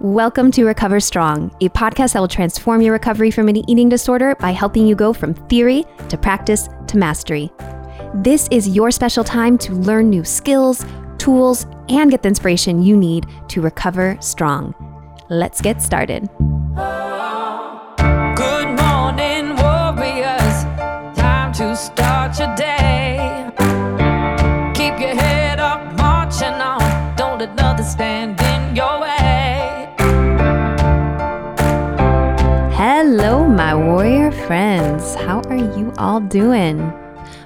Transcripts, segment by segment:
Welcome to Recover Strong, a podcast that will transform your recovery from an eating disorder by helping you go from theory to practice to mastery. This is your special time to learn new skills, tools, and get the inspiration you need to recover strong. Let's get started. Good morning, warriors. Time to start your day. Doing?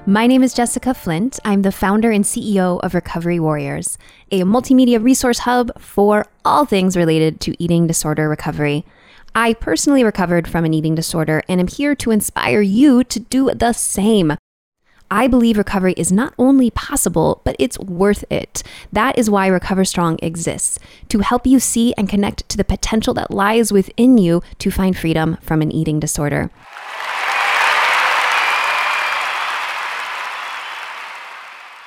My name is Jessica Flint. I'm the founder and CEO of Recovery Warriors, a multimedia resource hub for all things related to eating disorder recovery. I personally recovered from an eating disorder and am here to inspire you to do the same. I believe recovery is not only possible, but it's worth it. That is why Recover Strong exists to help you see and connect to the potential that lies within you to find freedom from an eating disorder.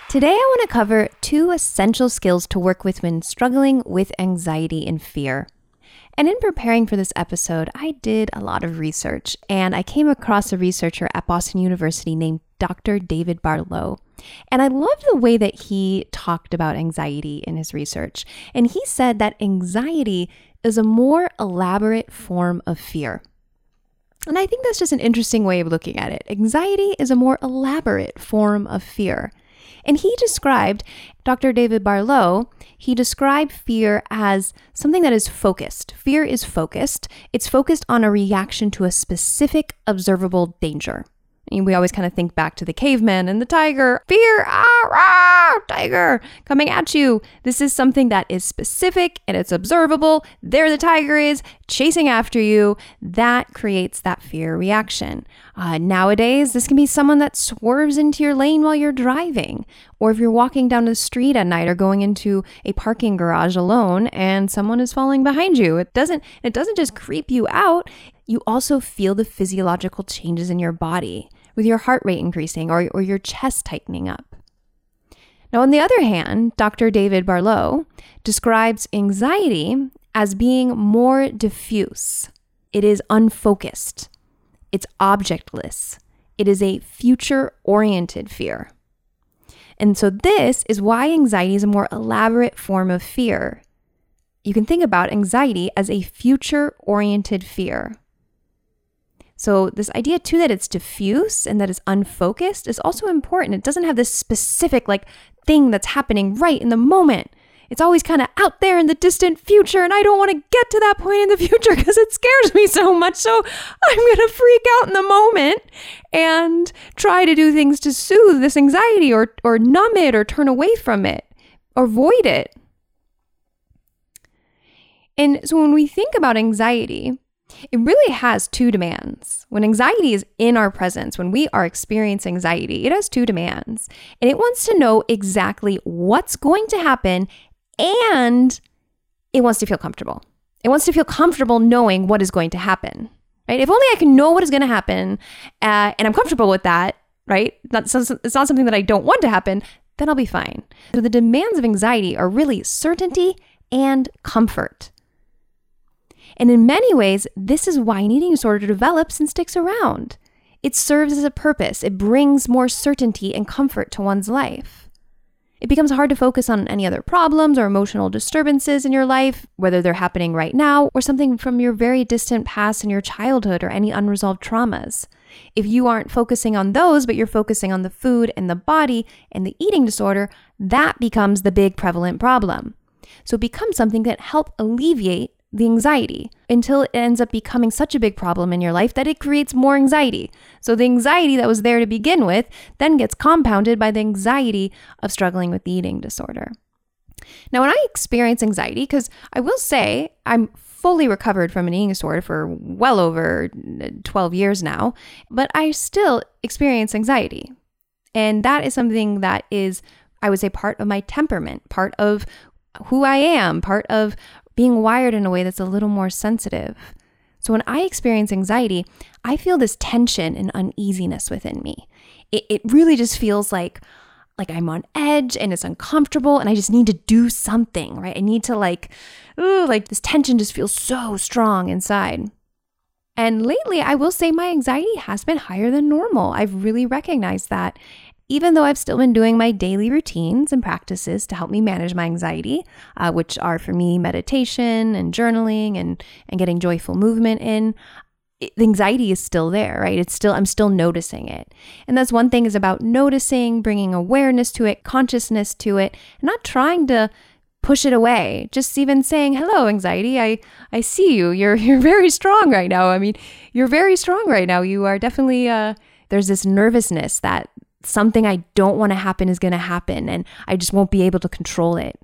Today, I want to cover two essential skills to work with when struggling with anxiety and fear. And in preparing for this episode, I did a lot of research and I came across a researcher at Boston University named Dr. David Barlow. And I loved the way that he talked about anxiety in his research. And he said that anxiety is a more elaborate form of fear. And I think that's just an interesting way of looking at it. Anxiety is a more elaborate form of fear. And he described, Dr. David Barlow, he described fear as something that is focused. Fear is focused, it's focused on a reaction to a specific observable danger. We always kind of think back to the caveman and the tiger. Fear, ah, rah, tiger coming at you. This is something that is specific and it's observable. There the tiger is chasing after you. That creates that fear reaction. Uh, nowadays, this can be someone that swerves into your lane while you're driving, or if you're walking down the street at night or going into a parking garage alone and someone is falling behind you. It doesn't. It doesn't just creep you out. You also feel the physiological changes in your body with your heart rate increasing or, or your chest tightening up. Now, on the other hand, Dr. David Barlow describes anxiety as being more diffuse. It is unfocused, it's objectless, it is a future oriented fear. And so, this is why anxiety is a more elaborate form of fear. You can think about anxiety as a future oriented fear. So, this idea too that it's diffuse and that it's unfocused is also important. It doesn't have this specific like thing that's happening right in the moment. It's always kind of out there in the distant future, and I don't want to get to that point in the future because it scares me so much. So, I'm going to freak out in the moment and try to do things to soothe this anxiety or, or numb it or turn away from it or avoid it. And so, when we think about anxiety, it really has two demands. When anxiety is in our presence, when we are experiencing anxiety, it has two demands. And it wants to know exactly what's going to happen and it wants to feel comfortable. It wants to feel comfortable knowing what is going to happen, right? If only I can know what is going to happen uh, and I'm comfortable with that, right? That's, it's not something that I don't want to happen, then I'll be fine. So the demands of anxiety are really certainty and comfort. And in many ways, this is why an eating disorder develops and sticks around. It serves as a purpose, it brings more certainty and comfort to one's life. It becomes hard to focus on any other problems or emotional disturbances in your life, whether they're happening right now or something from your very distant past in your childhood or any unresolved traumas. If you aren't focusing on those, but you're focusing on the food and the body and the eating disorder, that becomes the big prevalent problem. So it becomes something that help alleviate the anxiety until it ends up becoming such a big problem in your life that it creates more anxiety. So the anxiety that was there to begin with then gets compounded by the anxiety of struggling with the eating disorder. Now, when I experience anxiety, because I will say I'm fully recovered from an eating disorder for well over uh, 12 years now, but I still experience anxiety. And that is something that is, I would say, part of my temperament, part of who I am, part of being wired in a way that's a little more sensitive. So when I experience anxiety, I feel this tension and uneasiness within me. It, it really just feels like like I'm on edge and it's uncomfortable and I just need to do something, right? I need to like, ooh, like this tension just feels so strong inside. And lately, I will say my anxiety has been higher than normal. I've really recognized that. Even though I've still been doing my daily routines and practices to help me manage my anxiety, uh, which are for me meditation and journaling and, and getting joyful movement in, the anxiety is still there, right? It's still, I'm still noticing it. And that's one thing is about noticing, bringing awareness to it, consciousness to it, and not trying to push it away. Just even saying, hello, anxiety. I, I see you. You're, you're very strong right now. I mean, you're very strong right now. You are definitely, uh, there's this nervousness that something I don't want to happen is going to happen and I just won't be able to control it.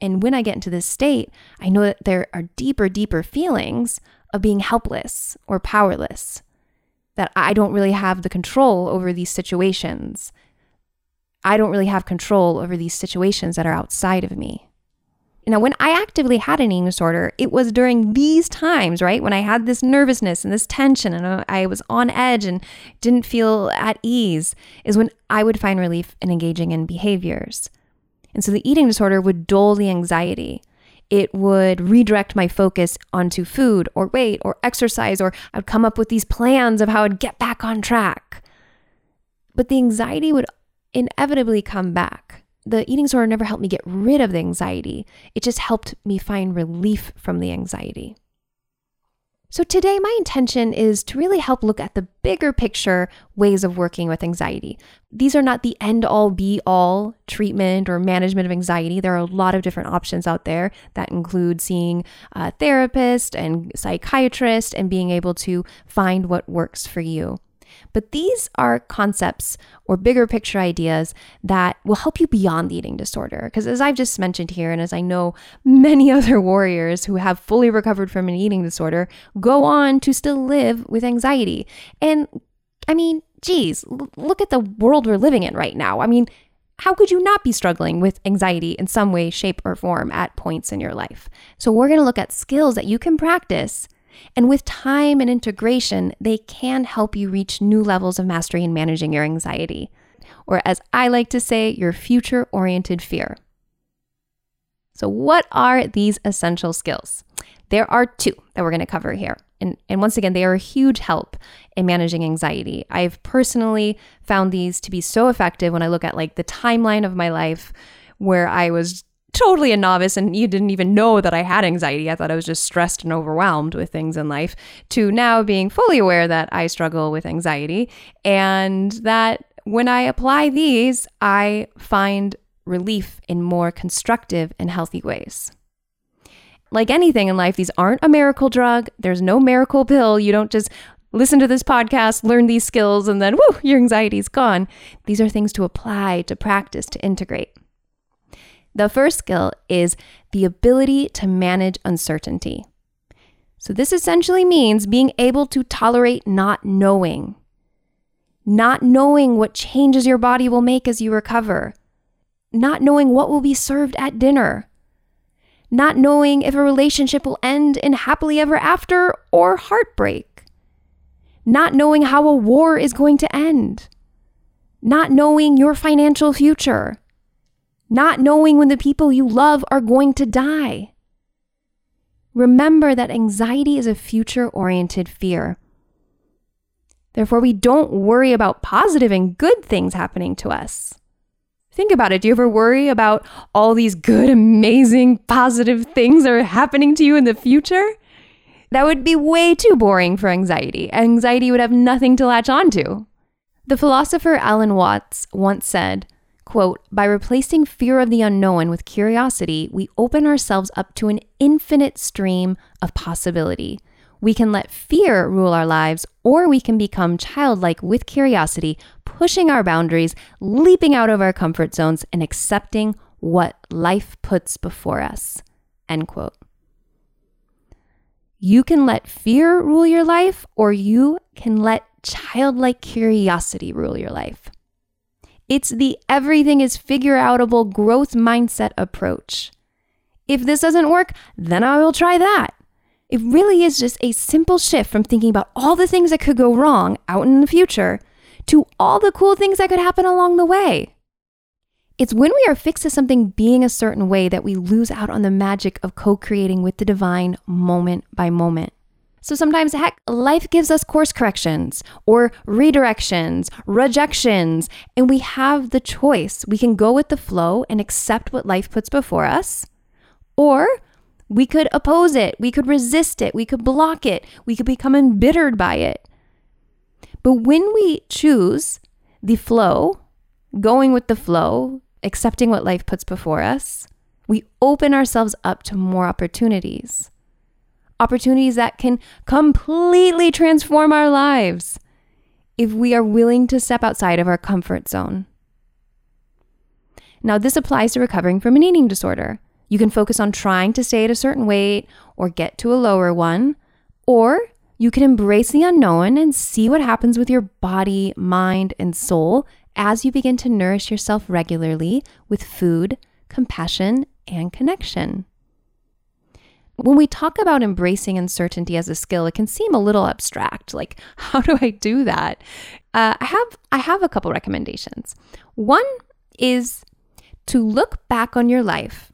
And when I get into this state, I know that there are deeper, deeper feelings of being helpless or powerless, that I don't really have the control over these situations. I don't really have control over these situations that are outside of me. Now, when I actively had an eating disorder, it was during these times, right? When I had this nervousness and this tension and uh, I was on edge and didn't feel at ease, is when I would find relief in engaging in behaviors. And so the eating disorder would dull the anxiety it would redirect my focus onto food or weight or exercise, or I'd come up with these plans of how I'd get back on track. But the anxiety would inevitably come back. The eating disorder never helped me get rid of the anxiety, it just helped me find relief from the anxiety. So, today, my intention is to really help look at the bigger picture ways of working with anxiety. These are not the end all be all treatment or management of anxiety. There are a lot of different options out there that include seeing a therapist and psychiatrist and being able to find what works for you. But these are concepts or bigger picture ideas that will help you beyond the eating disorder. Because as I've just mentioned here, and as I know many other warriors who have fully recovered from an eating disorder go on to still live with anxiety. And I mean, geez, look at the world we're living in right now. I mean, how could you not be struggling with anxiety in some way, shape, or form at points in your life? So, we're going to look at skills that you can practice and with time and integration, they can help you reach new levels of mastery in managing your anxiety, or as I like to say, your future oriented fear. So, what are these essential skills? There are two that we're going to cover here. And, and once again, they are a huge help in managing anxiety. I've personally found these to be so effective when I look at like the timeline of my life where I was totally a novice and you didn't even know that I had anxiety. I thought I was just stressed and overwhelmed with things in life, to now being fully aware that I struggle with anxiety and that when I apply these, I find relief in more constructive and healthy ways. Like anything in life, these aren't a miracle drug. There's no miracle pill. You don't just listen to this podcast, learn these skills, and then, whoo, your anxiety's gone. These are things to apply, to practice, to integrate. The first skill is the ability to manage uncertainty. So, this essentially means being able to tolerate not knowing, not knowing what changes your body will make as you recover, not knowing what will be served at dinner, not knowing if a relationship will end in happily ever after or heartbreak, not knowing how a war is going to end, not knowing your financial future not knowing when the people you love are going to die. Remember that anxiety is a future oriented fear. Therefore, we don't worry about positive and good things happening to us. Think about it. Do you ever worry about all these good, amazing, positive things that are happening to you in the future? That would be way too boring for anxiety. Anxiety would have nothing to latch onto. The philosopher Alan Watts once said, Quote, by replacing fear of the unknown with curiosity, we open ourselves up to an infinite stream of possibility. We can let fear rule our lives, or we can become childlike with curiosity, pushing our boundaries, leaping out of our comfort zones, and accepting what life puts before us. End quote. You can let fear rule your life, or you can let childlike curiosity rule your life. It's the everything is figure outable growth mindset approach. If this doesn't work, then I will try that. It really is just a simple shift from thinking about all the things that could go wrong out in the future to all the cool things that could happen along the way. It's when we are fixed to something being a certain way that we lose out on the magic of co creating with the divine moment by moment. So sometimes, heck, life gives us course corrections or redirections, rejections, and we have the choice. We can go with the flow and accept what life puts before us, or we could oppose it, we could resist it, we could block it, we could become embittered by it. But when we choose the flow, going with the flow, accepting what life puts before us, we open ourselves up to more opportunities. Opportunities that can completely transform our lives if we are willing to step outside of our comfort zone. Now, this applies to recovering from an eating disorder. You can focus on trying to stay at a certain weight or get to a lower one, or you can embrace the unknown and see what happens with your body, mind, and soul as you begin to nourish yourself regularly with food, compassion, and connection. When we talk about embracing uncertainty as a skill, it can seem a little abstract. Like, how do I do that? Uh, I have I have a couple recommendations. One is to look back on your life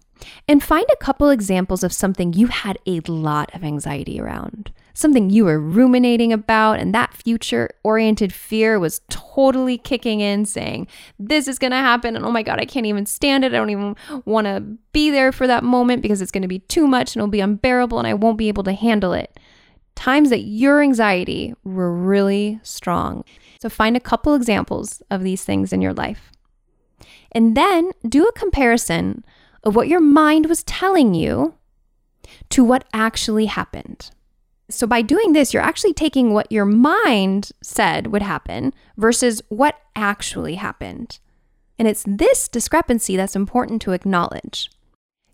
and find a couple examples of something you had a lot of anxiety around, something you were ruminating about, and that future oriented fear was totally kicking in, saying, This is to happen. And oh my God, I can't even stand it. I don't even want to be there for that moment because it's to be too much and it'll be unbearable and I won't be able to handle it. Times that your anxiety were really strong. So find a couple examples of these things in your life. And then do a comparison of what your mind was telling you to what actually happened. So, by doing this, you're actually taking what your mind said would happen versus what actually happened. And it's this discrepancy that's important to acknowledge.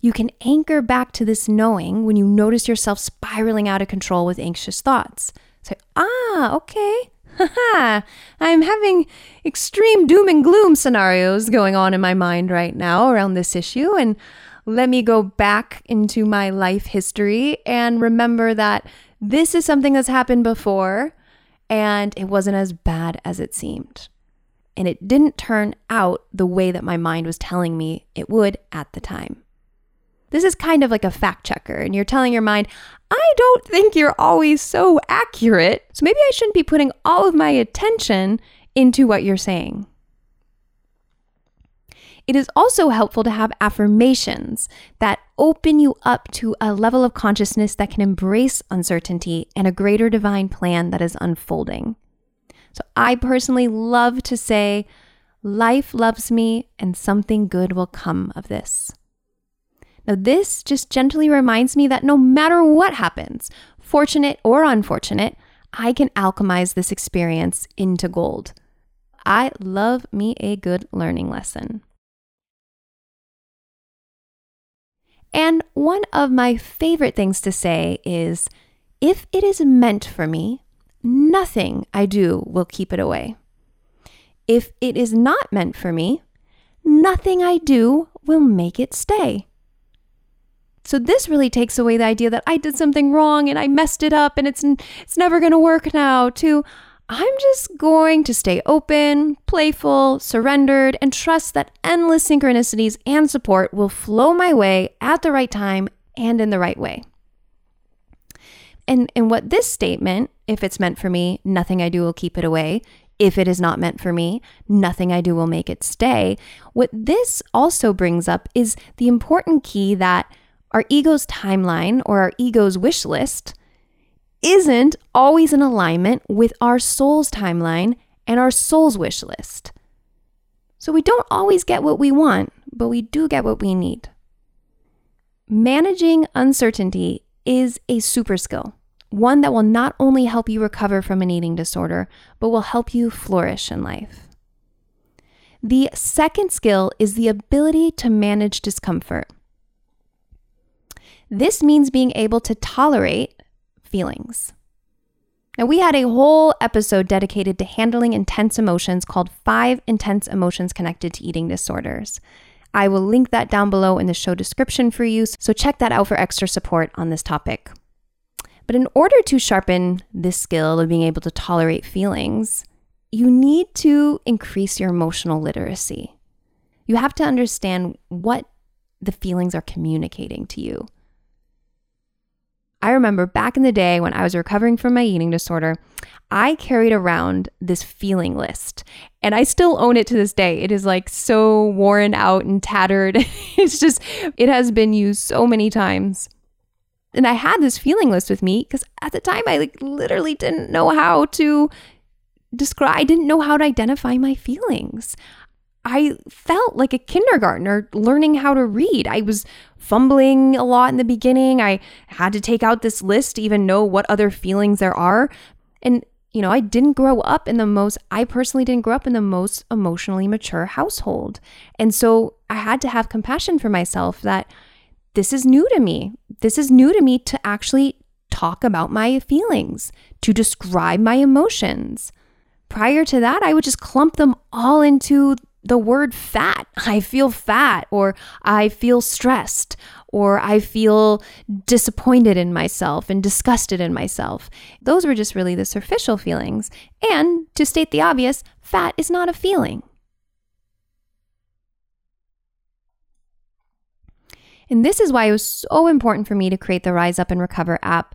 You can anchor back to this knowing when you notice yourself spiraling out of control with anxious thoughts. Say, ah, okay, I'm having extreme doom and gloom scenarios going on in my mind right now around this issue. And let me go back into my life history and remember that this is something that's happened before and it wasn't as bad as it seemed. And it didn't turn out the way that my mind was telling me it would at the time. This is kind of like a fact checker, and you're telling your mind, I don't think you're always so accurate, so maybe I shouldn't be putting all of my attention into what you're saying. It is also helpful to have affirmations that open you up to a level of consciousness that can embrace uncertainty and a greater divine plan that is unfolding. So, I personally love to say, Life loves me, and something good will come of this. Now, this just gently reminds me that no matter what happens, fortunate or unfortunate, I can alchemize this experience into gold. I love me a good learning lesson. And one of my favorite things to say is if it is meant for me, nothing I do will keep it away. If it is not meant for me, nothing I do will make it stay. So this really takes away the idea that I did something wrong and I messed it up and it's it's never going to work now to I'm just going to stay open, playful, surrendered and trust that endless synchronicities and support will flow my way at the right time and in the right way. And and what this statement, if it's meant for me, nothing I do will keep it away. If it is not meant for me, nothing I do will make it stay. What this also brings up is the important key that our ego's timeline or our ego's wish list isn't always in alignment with our soul's timeline and our soul's wish list. So we don't always get what we want, but we do get what we need. Managing uncertainty is a super skill, one that will not only help you recover from an eating disorder, but will help you flourish in life. The second skill is the ability to manage discomfort. This means being able to tolerate feelings. Now, we had a whole episode dedicated to handling intense emotions called Five Intense Emotions Connected to Eating Disorders. I will link that down below in the show description for you, so check that out for extra support on this topic. But in order to sharpen this skill of being able to tolerate feelings, you need to increase your emotional literacy. You have to understand what the feelings are communicating to you. I remember back in the day when I was recovering from my eating disorder, I carried around this feeling list and I still own it to this day. It is like so worn out and tattered. it's just, it has been used so many times. And I had this feeling list with me because at the time I like literally didn't know how to describe, I didn't know how to identify my feelings. I felt like a kindergartner learning how to read. I was fumbling a lot in the beginning. I had to take out this list to even know what other feelings there are. And, you know, I didn't grow up in the most, I personally didn't grow up in the most emotionally mature household. And so I had to have compassion for myself that this is new to me. This is new to me to actually talk about my feelings, to describe my emotions. Prior to that, I would just clump them all into the word fat. I feel fat, or I feel stressed, or I feel disappointed in myself and disgusted in myself. Those were just really the superficial feelings. And to state the obvious, fat is not a feeling. And this is why it was so important for me to create the Rise Up and Recover app.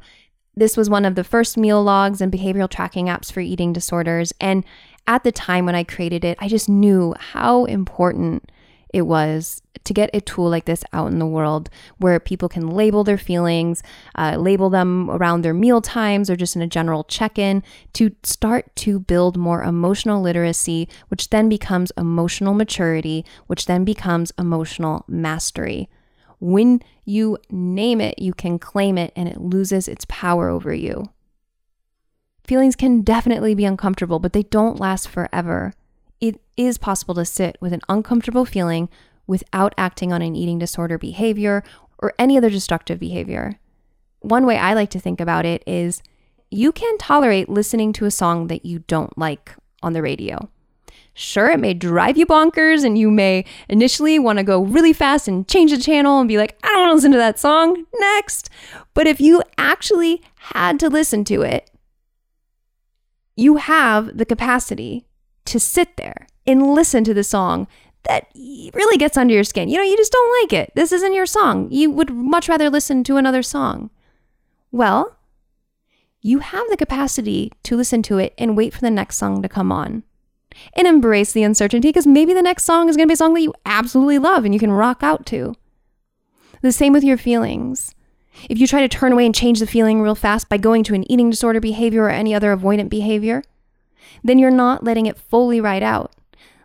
This was one of the first meal logs and behavioral tracking apps for eating disorders. And at the time when I created it, I just knew how important it was to get a tool like this out in the world where people can label their feelings, uh, label them around their meal times or just in a general check in to start to build more emotional literacy, which then becomes emotional maturity, which then becomes emotional mastery. When you name it, you can claim it and it loses its power over you. Feelings can definitely be uncomfortable, but they don't last forever. It is possible to sit with an uncomfortable feeling without acting on an eating disorder behavior or any other destructive behavior. One way I like to think about it is you can tolerate listening to a song that you don't like on the radio. Sure, it may drive you bonkers, and you may initially want to go really fast and change the channel and be like, I don't want to listen to that song. Next. But if you actually had to listen to it, you have the capacity to sit there and listen to the song that really gets under your skin. You know, you just don't like it. This isn't your song. You would much rather listen to another song. Well, you have the capacity to listen to it and wait for the next song to come on and embrace the uncertainty because maybe the next song is going to be a song that you absolutely love and you can rock out to. The same with your feelings. If you try to turn away and change the feeling real fast by going to an eating disorder behavior or any other avoidant behavior, then you're not letting it fully ride out.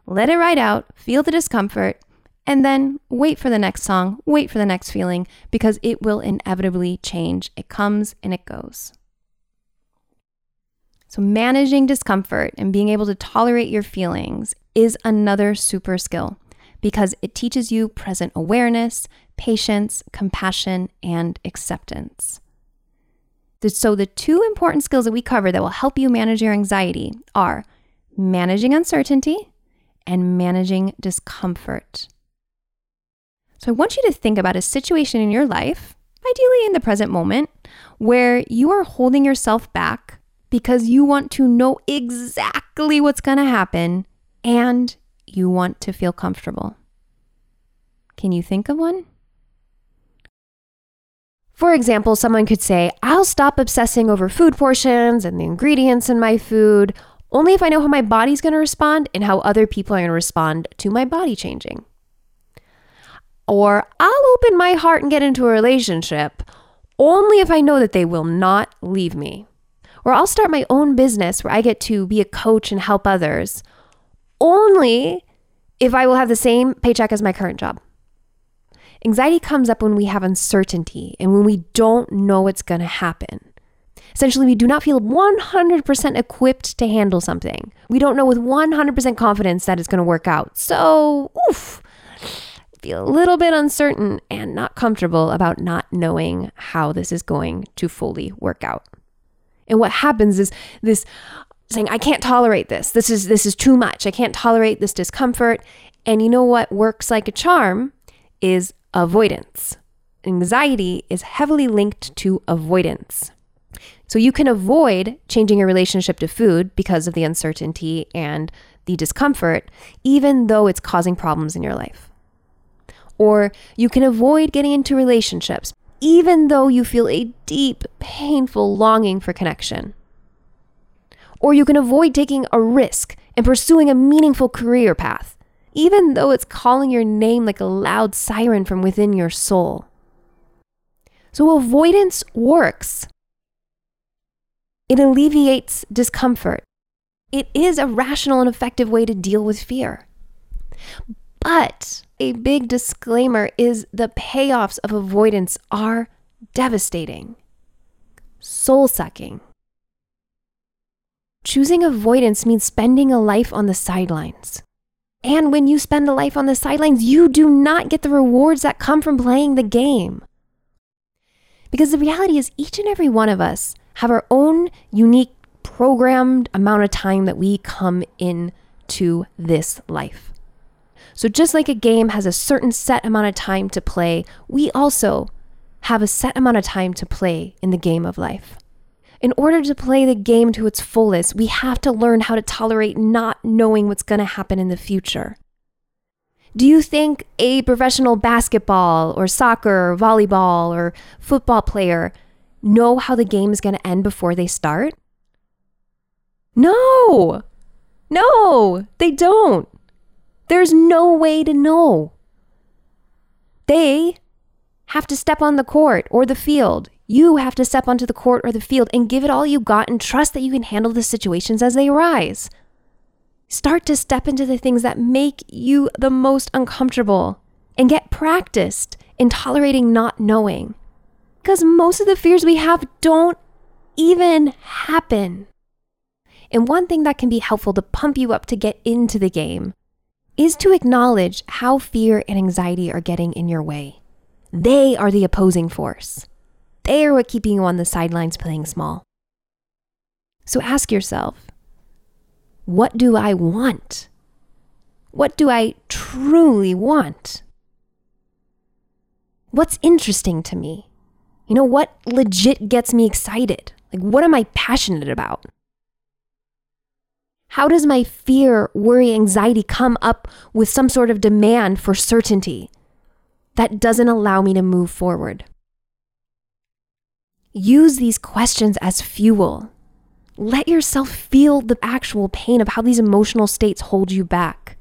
Let it ride out, feel the discomfort, and then wait for the next song, wait for the next feeling, because it will inevitably change. It comes and it goes. So, managing discomfort and being able to tolerate your feelings is another super skill because it teaches you present awareness, patience, compassion, and acceptance. So, the two important skills that we cover that will help you manage your anxiety are managing uncertainty and managing discomfort. So, I want you to think about a situation in your life, ideally in the present moment, where you are holding yourself back because you want to know exactly what's going to happen and you want to feel comfortable. Can you think of one? For example, someone could say, I'll stop obsessing over food portions and the ingredients in my food only if I know how my body's going to respond and how other people are going to respond to my body changing. Or I'll open my heart and get into a relationship only if I know that they will not leave me. Or I'll start my own business where I get to be a coach and help others only if I will have the same paycheck as my current job. Anxiety comes up when we have uncertainty and when we don't know what's going to happen. Essentially, we do not feel 100% equipped to handle something. We don't know with 100% confidence that it's going to work out. So, oof, feel a little bit uncertain and not comfortable about not knowing how this is going to fully work out. And what happens is this saying, I can't tolerate this. This is this is too much. I can't tolerate this discomfort. And you know what works like a charm is avoidance. Anxiety is heavily linked to avoidance. So you can avoid changing your relationship to food because of the uncertainty and the discomfort, even though it's causing problems in your life. Or you can avoid getting into relationships, even though you feel a deep, painful longing for connection. Or you can avoid taking a risk and pursuing a meaningful career path, even though it's calling your name like a loud siren from within your soul. So avoidance works. It alleviates discomfort. It is a rational and effective way to deal with fear. But a big disclaimer is the payoffs of avoidance are devastating, soul sucking. Choosing avoidance means spending a life on the sidelines. And when you spend a life on the sidelines, you do not get the rewards that come from playing the game. Because the reality is, each and every one of us have our own unique programmed amount of time that we come into this life. So, just like a game has a certain set amount of time to play, we also have a set amount of time to play in the game of life. In order to play the game to its fullest, we have to learn how to tolerate not knowing what's going to happen in the future. Do you think a professional basketball or soccer or volleyball or football player know how the game is going to end before they start? No, no, they don't. There's no way to know. They have to step on the court or the field. You have to step onto the court or the field and give it all you got and trust that you can handle the situations as they arise. Start to step into the things that make you the most uncomfortable and get practiced in tolerating not knowing. Because most of the fears we have don't even happen. And one thing that can be helpful to pump you up to get into the game is to acknowledge how fear and anxiety are getting in your way. They are the opposing force. They are what keeping you on the sidelines playing small. So ask yourself, what do I want? What do I truly want? What's interesting to me? You know, what legit gets me excited? Like, what am I passionate about? How does my fear, worry, anxiety come up with some sort of demand for certainty that doesn't allow me to move forward? Use these questions as fuel. Let yourself feel the actual pain of how these emotional states hold you back.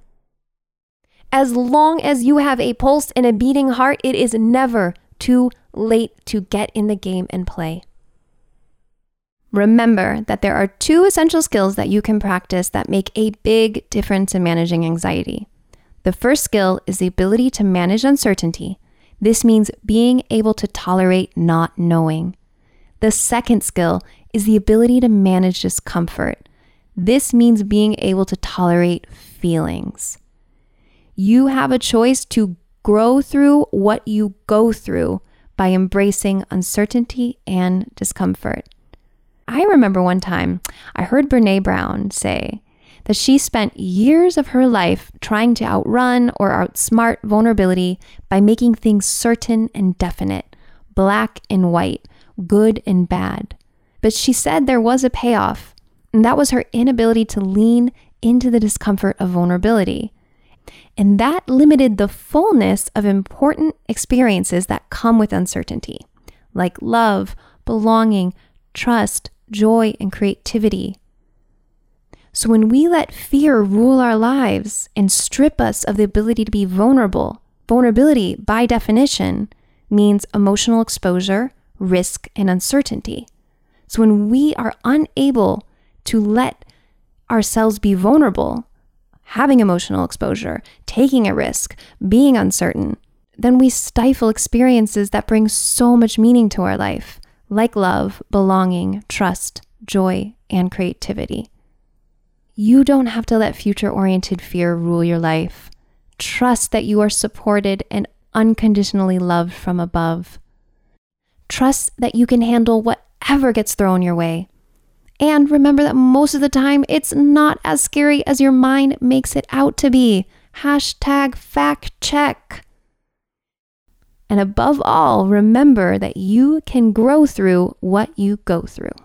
As long as you have a pulse and a beating heart, it is never too late to get in the game and play. Remember that there are two essential skills that you can practice that make a big difference in managing anxiety. The first skill is the ability to manage uncertainty. This means being able to tolerate not knowing. The second skill is the ability to manage discomfort. This means being able to tolerate feelings. You have a choice to grow through what you go through by embracing uncertainty and discomfort. I remember one time I heard Brene Brown say that she spent years of her life trying to outrun or outsmart vulnerability by making things certain and definite, black and white, good and bad. But she said there was a payoff, and that was her inability to lean into the discomfort of vulnerability. And that limited the fullness of important experiences that come with uncertainty, like love, belonging, trust, joy, and creativity. So when we let fear rule our lives and strip us of the ability to be vulnerable, vulnerability, by definition, means emotional exposure, risk, and uncertainty. So when we are unable to let ourselves be vulnerable, having emotional exposure, taking a risk, being uncertain, then we stifle experiences that bring so much meaning to our life like love, belonging, trust, joy, and creativity. You don't have to let future oriented fear rule your life. Trust that you are supported and unconditionally loved from above. Trust that you can handle whatever gets thrown your way. And remember that most of the time, it's not as scary as your mind makes it out to be. Hashtag fact check. And above all, remember that you can grow through what you go through.